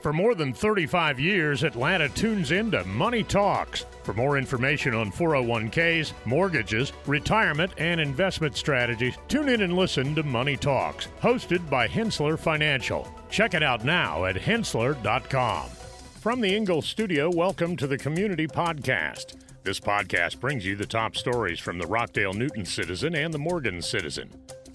For more than 35 years, Atlanta tunes into Money Talks. For more information on 401ks, mortgages, retirement, and investment strategies, tune in and listen to Money Talks, hosted by Henssler Financial. Check it out now at henssler.com. From the Ingles studio, welcome to the Community Podcast. This podcast brings you the top stories from the Rockdale Newton Citizen and the Morgan Citizen.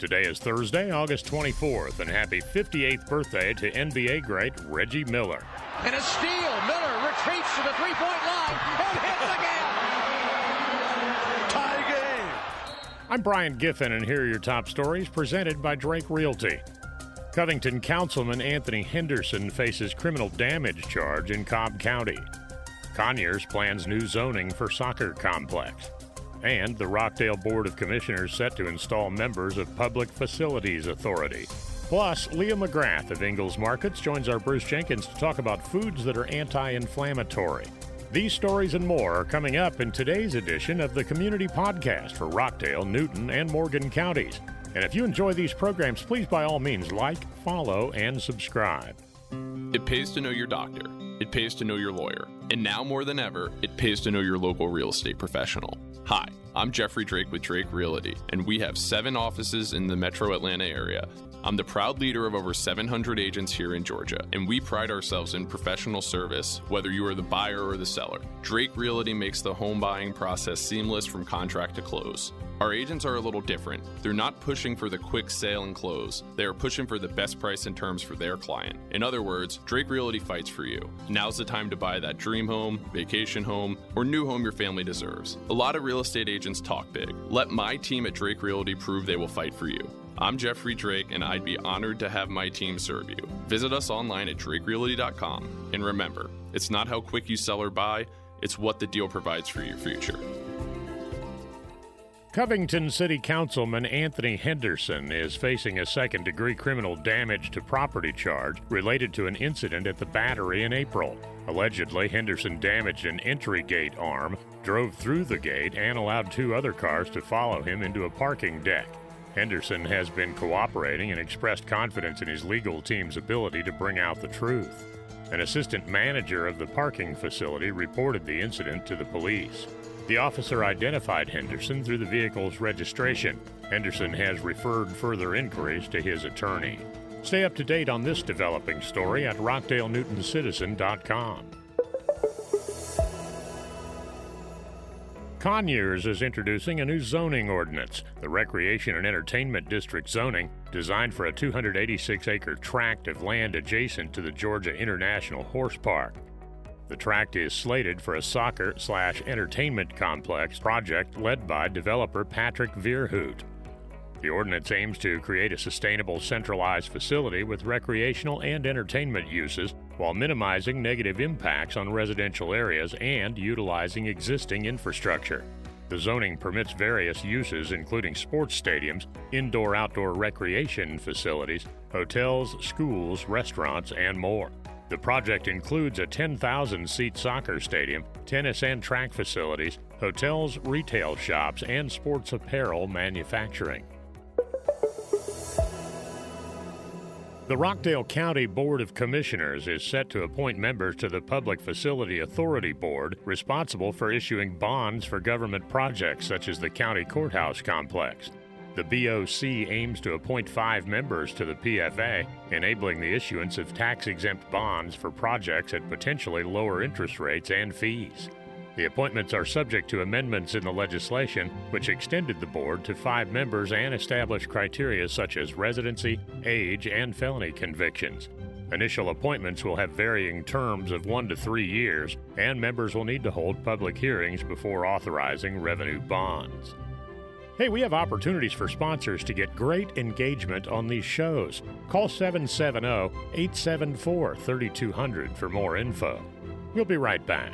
Today is Thursday, August 24th, and happy 58th birthday to NBA great Reggie Miller. And a steal. Miller retreats to the three point line and hits again. Tie game. I'm Brian Giffin, and here are your top stories presented by Drake Realty. Covington Councilman Anthony Henderson faces criminal damage charge in Cobb County. Conyers plans new zoning for soccer complex and the Rockdale Board of Commissioners set to install members of Public Facilities Authority. Plus, Leah McGrath of Ingles Markets joins our Bruce Jenkins to talk about foods that are anti inflammatory. These stories and more are coming up in today's edition of the Community Podcast for Rockdale, Newton, and Morgan counties. And if you enjoy these programs, please by all means like, follow, and subscribe. It pays to know your doctor. It pays to know your lawyer. And now more than ever, it pays to know your local real estate professional. Hi, I'm Jeffrey Drake with Drake Realty, and we have seven offices in the metro Atlanta area. I'm the proud leader of over 700 agents here in Georgia, and we pride ourselves in professional service, whether you are the buyer or the seller. Drake Realty makes the home buying process seamless from contract to close. Our agents are a little different. They're not pushing for the quick sale and close. They are pushing for the best price and terms for their client. In other words, Drake Realty fights for you. Now's the time to buy that dream home, vacation home, or new home your family deserves. A lot of real estate agents talk big. Let my team at Drake Realty prove they will fight for you. I'm Jeffrey Drake, and I'd be honored to have my team serve you. Visit us online at drakerealty.com. And remember, it's not how quick you sell or buy, it's what the deal provides for your future. Covington City Councilman Anthony Henderson is facing a second degree criminal damage to property charge related to an incident at the Battery in April. Allegedly, Henderson damaged an entry gate arm, drove through the gate, and allowed two other cars to follow him into a parking deck. Henderson has been cooperating and expressed confidence in his legal team's ability to bring out the truth. An assistant manager of the parking facility reported the incident to the police. The officer identified Henderson through the vehicle's registration. Henderson has referred further inquiries to his attorney. Stay up to date on this developing story at RockdaleNewtonCitizen.com. Conyers is introducing a new zoning ordinance, the Recreation and Entertainment District zoning, designed for a 286 acre tract of land adjacent to the Georgia International Horse Park. The tract is slated for a soccer slash entertainment complex project led by developer Patrick Vierhout. The ordinance aims to create a sustainable centralized facility with recreational and entertainment uses while minimizing negative impacts on residential areas and utilizing existing infrastructure. The zoning permits various uses, including sports stadiums, indoor outdoor recreation facilities, hotels, schools, restaurants, and more. The project includes a 10,000 seat soccer stadium, tennis and track facilities, hotels, retail shops, and sports apparel manufacturing. The Rockdale County Board of Commissioners is set to appoint members to the Public Facility Authority Board responsible for issuing bonds for government projects such as the county courthouse complex. The BOC aims to appoint five members to the PFA, enabling the issuance of tax exempt bonds for projects at potentially lower interest rates and fees. The appointments are subject to amendments in the legislation, which extended the board to five members and established criteria such as residency, age, and felony convictions. Initial appointments will have varying terms of one to three years, and members will need to hold public hearings before authorizing revenue bonds. Hey, we have opportunities for sponsors to get great engagement on these shows. Call 770 874 3200 for more info. We'll be right back.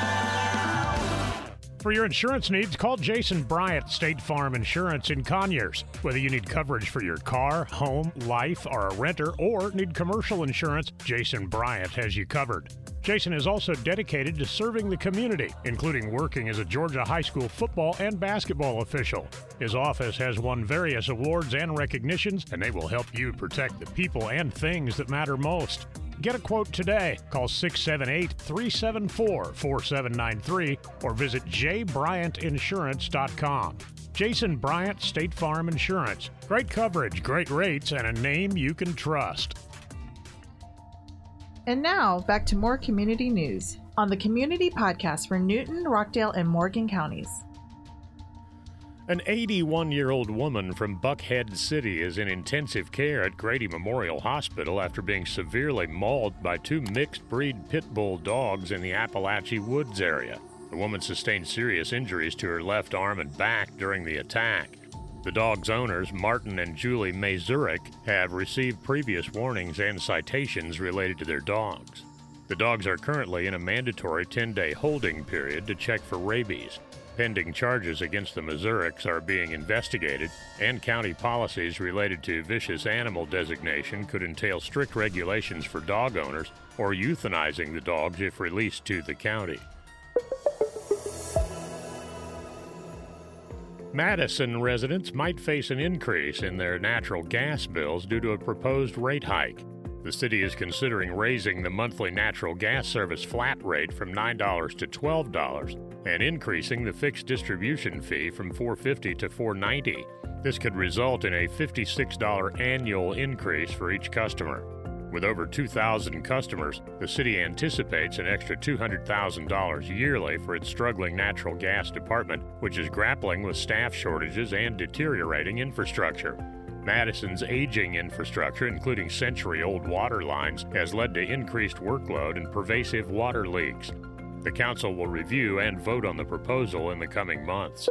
For your insurance needs, call Jason Bryant, State Farm Insurance in Conyers. Whether you need coverage for your car, home, life, are a renter, or need commercial insurance, Jason Bryant has you covered. Jason is also dedicated to serving the community, including working as a Georgia high school football and basketball official. His office has won various awards and recognitions, and they will help you protect the people and things that matter most. Get a quote today. Call 678 374 4793 or visit jbryantinsurance.com. Jason Bryant State Farm Insurance. Great coverage, great rates, and a name you can trust. And now, back to more community news on the Community Podcast for Newton, Rockdale, and Morgan counties. An 81 year old woman from Buckhead City is in intensive care at Grady Memorial Hospital after being severely mauled by two mixed breed pit bull dogs in the Appalachian Woods area. The woman sustained serious injuries to her left arm and back during the attack. The dog's owners, Martin and Julie Mazurek, have received previous warnings and citations related to their dogs. The dogs are currently in a mandatory 10 day holding period to check for rabies. Pending charges against the Mazureks are being investigated, and county policies related to vicious animal designation could entail strict regulations for dog owners or euthanizing the dogs if released to the county. Madison residents might face an increase in their natural gas bills due to a proposed rate hike. The city is considering raising the monthly natural gas service flat rate from $9 to $12 and increasing the fixed distribution fee from $4.50 to $4.90. This could result in a $56 annual increase for each customer. With over 2,000 customers, the city anticipates an extra $200,000 yearly for its struggling natural gas department, which is grappling with staff shortages and deteriorating infrastructure. Madison's aging infrastructure, including century old water lines, has led to increased workload and pervasive water leaks. The council will review and vote on the proposal in the coming months.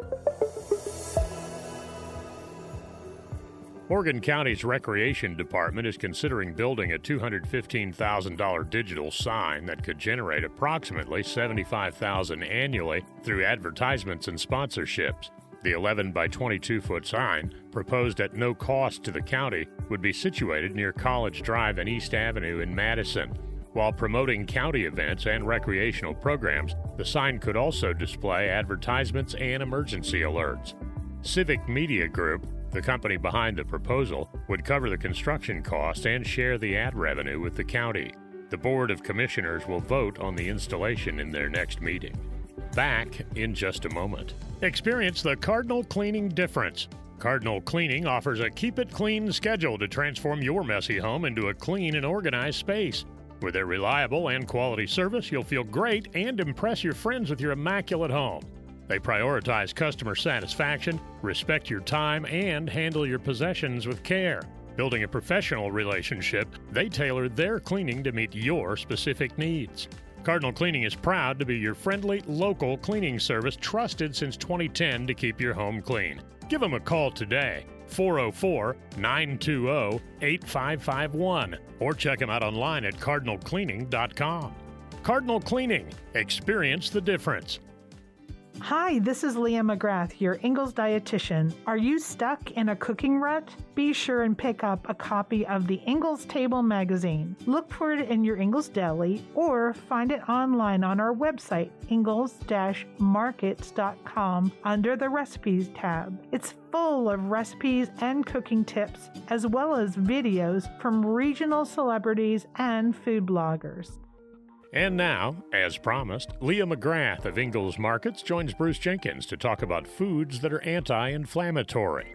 Morgan County's Recreation Department is considering building a $215,000 digital sign that could generate approximately 75,000 annually through advertisements and sponsorships. The 11 by 22 foot sign, proposed at no cost to the county, would be situated near College Drive and East Avenue in Madison. While promoting county events and recreational programs, the sign could also display advertisements and emergency alerts. Civic Media Group, the company behind the proposal, would cover the construction costs and share the ad revenue with the county. The Board of Commissioners will vote on the installation in their next meeting. Back in just a moment. Experience the Cardinal Cleaning difference. Cardinal Cleaning offers a keep it clean schedule to transform your messy home into a clean and organized space. With their reliable and quality service, you'll feel great and impress your friends with your immaculate home. They prioritize customer satisfaction, respect your time, and handle your possessions with care. Building a professional relationship, they tailor their cleaning to meet your specific needs. Cardinal Cleaning is proud to be your friendly, local cleaning service trusted since 2010 to keep your home clean. Give them a call today, 404 920 8551, or check them out online at cardinalcleaning.com. Cardinal Cleaning, experience the difference. Hi, this is Leah McGrath, your Ingles dietitian. Are you stuck in a cooking rut? Be sure and pick up a copy of the Ingles Table magazine. Look for it in your Ingles deli or find it online on our website, ingles-markets.com under the recipes tab. It's full of recipes and cooking tips, as well as videos from regional celebrities and food bloggers. And now, as promised, Leah McGrath of Ingles Markets joins Bruce Jenkins to talk about foods that are anti inflammatory.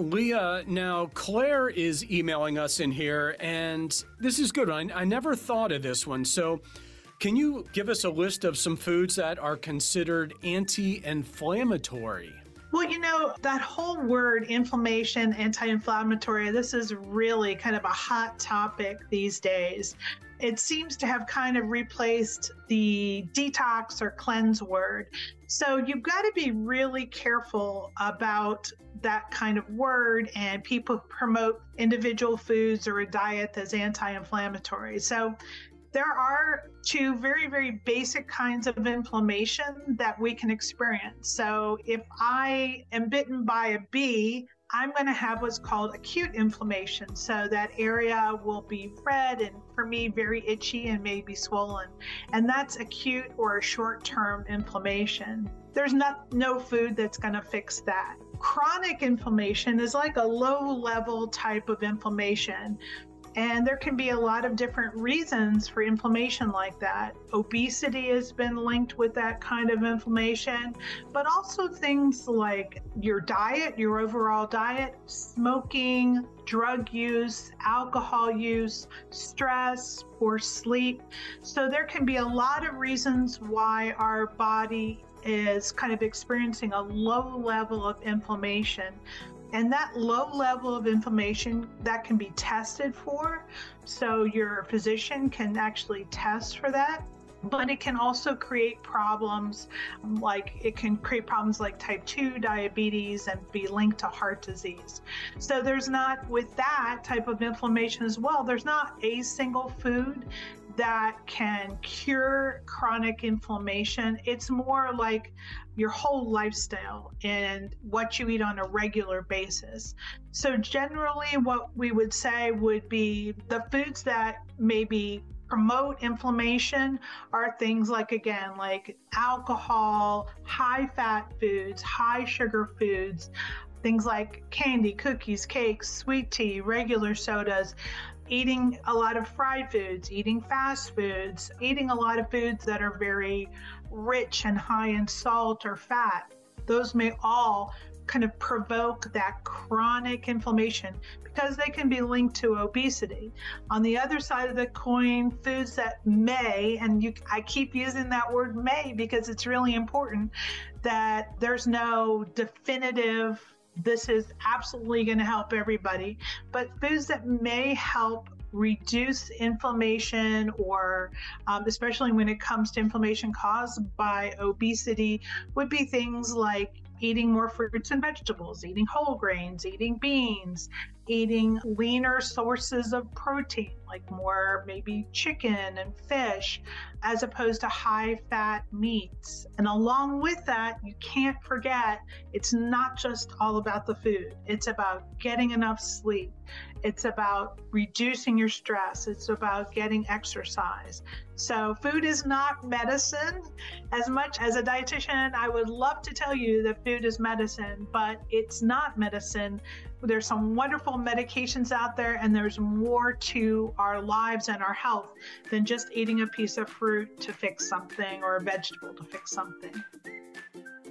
Leah, now Claire is emailing us in here, and this is good. I, I, never thought of this one. So, can you give us a list of some foods that are considered anti inflammatory? Well, you know, that whole word inflammation, anti inflammatory, this is really kind of a hot topic these days. It seems to have kind of replaced the detox or cleanse word. So you've got to be really careful about that kind of word, and people promote individual foods or a diet that's anti inflammatory. So there are two very, very basic kinds of inflammation that we can experience. So if I am bitten by a bee, I'm going to have what's called acute inflammation. So that area will be red and for me, very itchy and maybe swollen. And that's acute or short term inflammation. There's not, no food that's going to fix that. Chronic inflammation is like a low level type of inflammation and there can be a lot of different reasons for inflammation like that. Obesity has been linked with that kind of inflammation, but also things like your diet, your overall diet, smoking, drug use, alcohol use, stress, poor sleep. So there can be a lot of reasons why our body is kind of experiencing a low level of inflammation. And that low level of inflammation that can be tested for. So your physician can actually test for that. But it can also create problems like it can create problems like type 2 diabetes and be linked to heart disease. So there's not, with that type of inflammation as well, there's not a single food that can cure chronic inflammation. It's more like your whole lifestyle and what you eat on a regular basis. So, generally, what we would say would be the foods that maybe promote inflammation are things like again like alcohol high fat foods high sugar foods things like candy cookies cakes sweet tea regular sodas eating a lot of fried foods, eating fast foods, eating a lot of foods that are very rich and high in salt or fat. Those may all kind of provoke that chronic inflammation because they can be linked to obesity. On the other side of the coin, foods that may, and you, I keep using that word may because it's really important that there's no definitive this is absolutely going to help everybody. But foods that may help reduce inflammation or um, especially when it comes to inflammation caused by obesity would be things like eating more fruits and vegetables, eating whole grains, eating beans, eating leaner sources of protein, like more maybe chicken and fish, as opposed to high fat meats. And along with that, you can't forget it's not just all about the food, it's about getting enough sleep. It's about reducing your stress. It's about getting exercise. So, food is not medicine. As much as a dietitian, I would love to tell you that food is medicine, but it's not medicine. There's some wonderful medications out there, and there's more to our lives and our health than just eating a piece of fruit to fix something or a vegetable to fix something.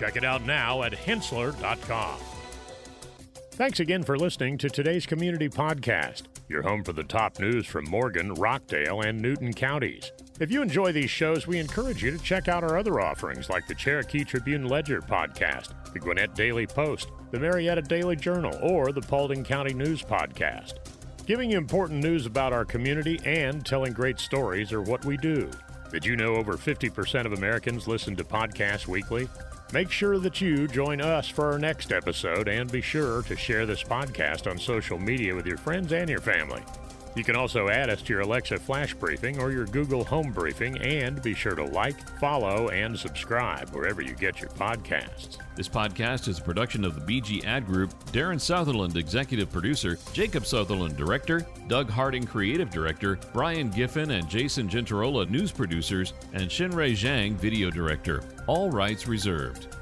Check it out now at henssler.com. Thanks again for listening to today's Community Podcast, your home for the top news from Morgan, Rockdale, and Newton counties. If you enjoy these shows, we encourage you to check out our other offerings like the Cherokee Tribune Ledger podcast, the Gwinnett Daily Post, the Marietta Daily Journal, or the Paulding County News podcast. Giving you important news about our community and telling great stories are what we do. Did you know over 50% of Americans listen to podcasts weekly? Make sure that you join us for our next episode and be sure to share this podcast on social media with your friends and your family. You can also add us to your Alexa Flash Briefing or your Google Home Briefing and be sure to like, follow, and subscribe wherever you get your podcasts. This podcast is a production of the BG Ad Group, Darren Sutherland, Executive Producer, Jacob Sutherland, Director, Doug Harding, Creative Director, Brian Giffin and Jason Gentarola, News Producers, and Shinrei Zhang, Video Director. All rights reserved.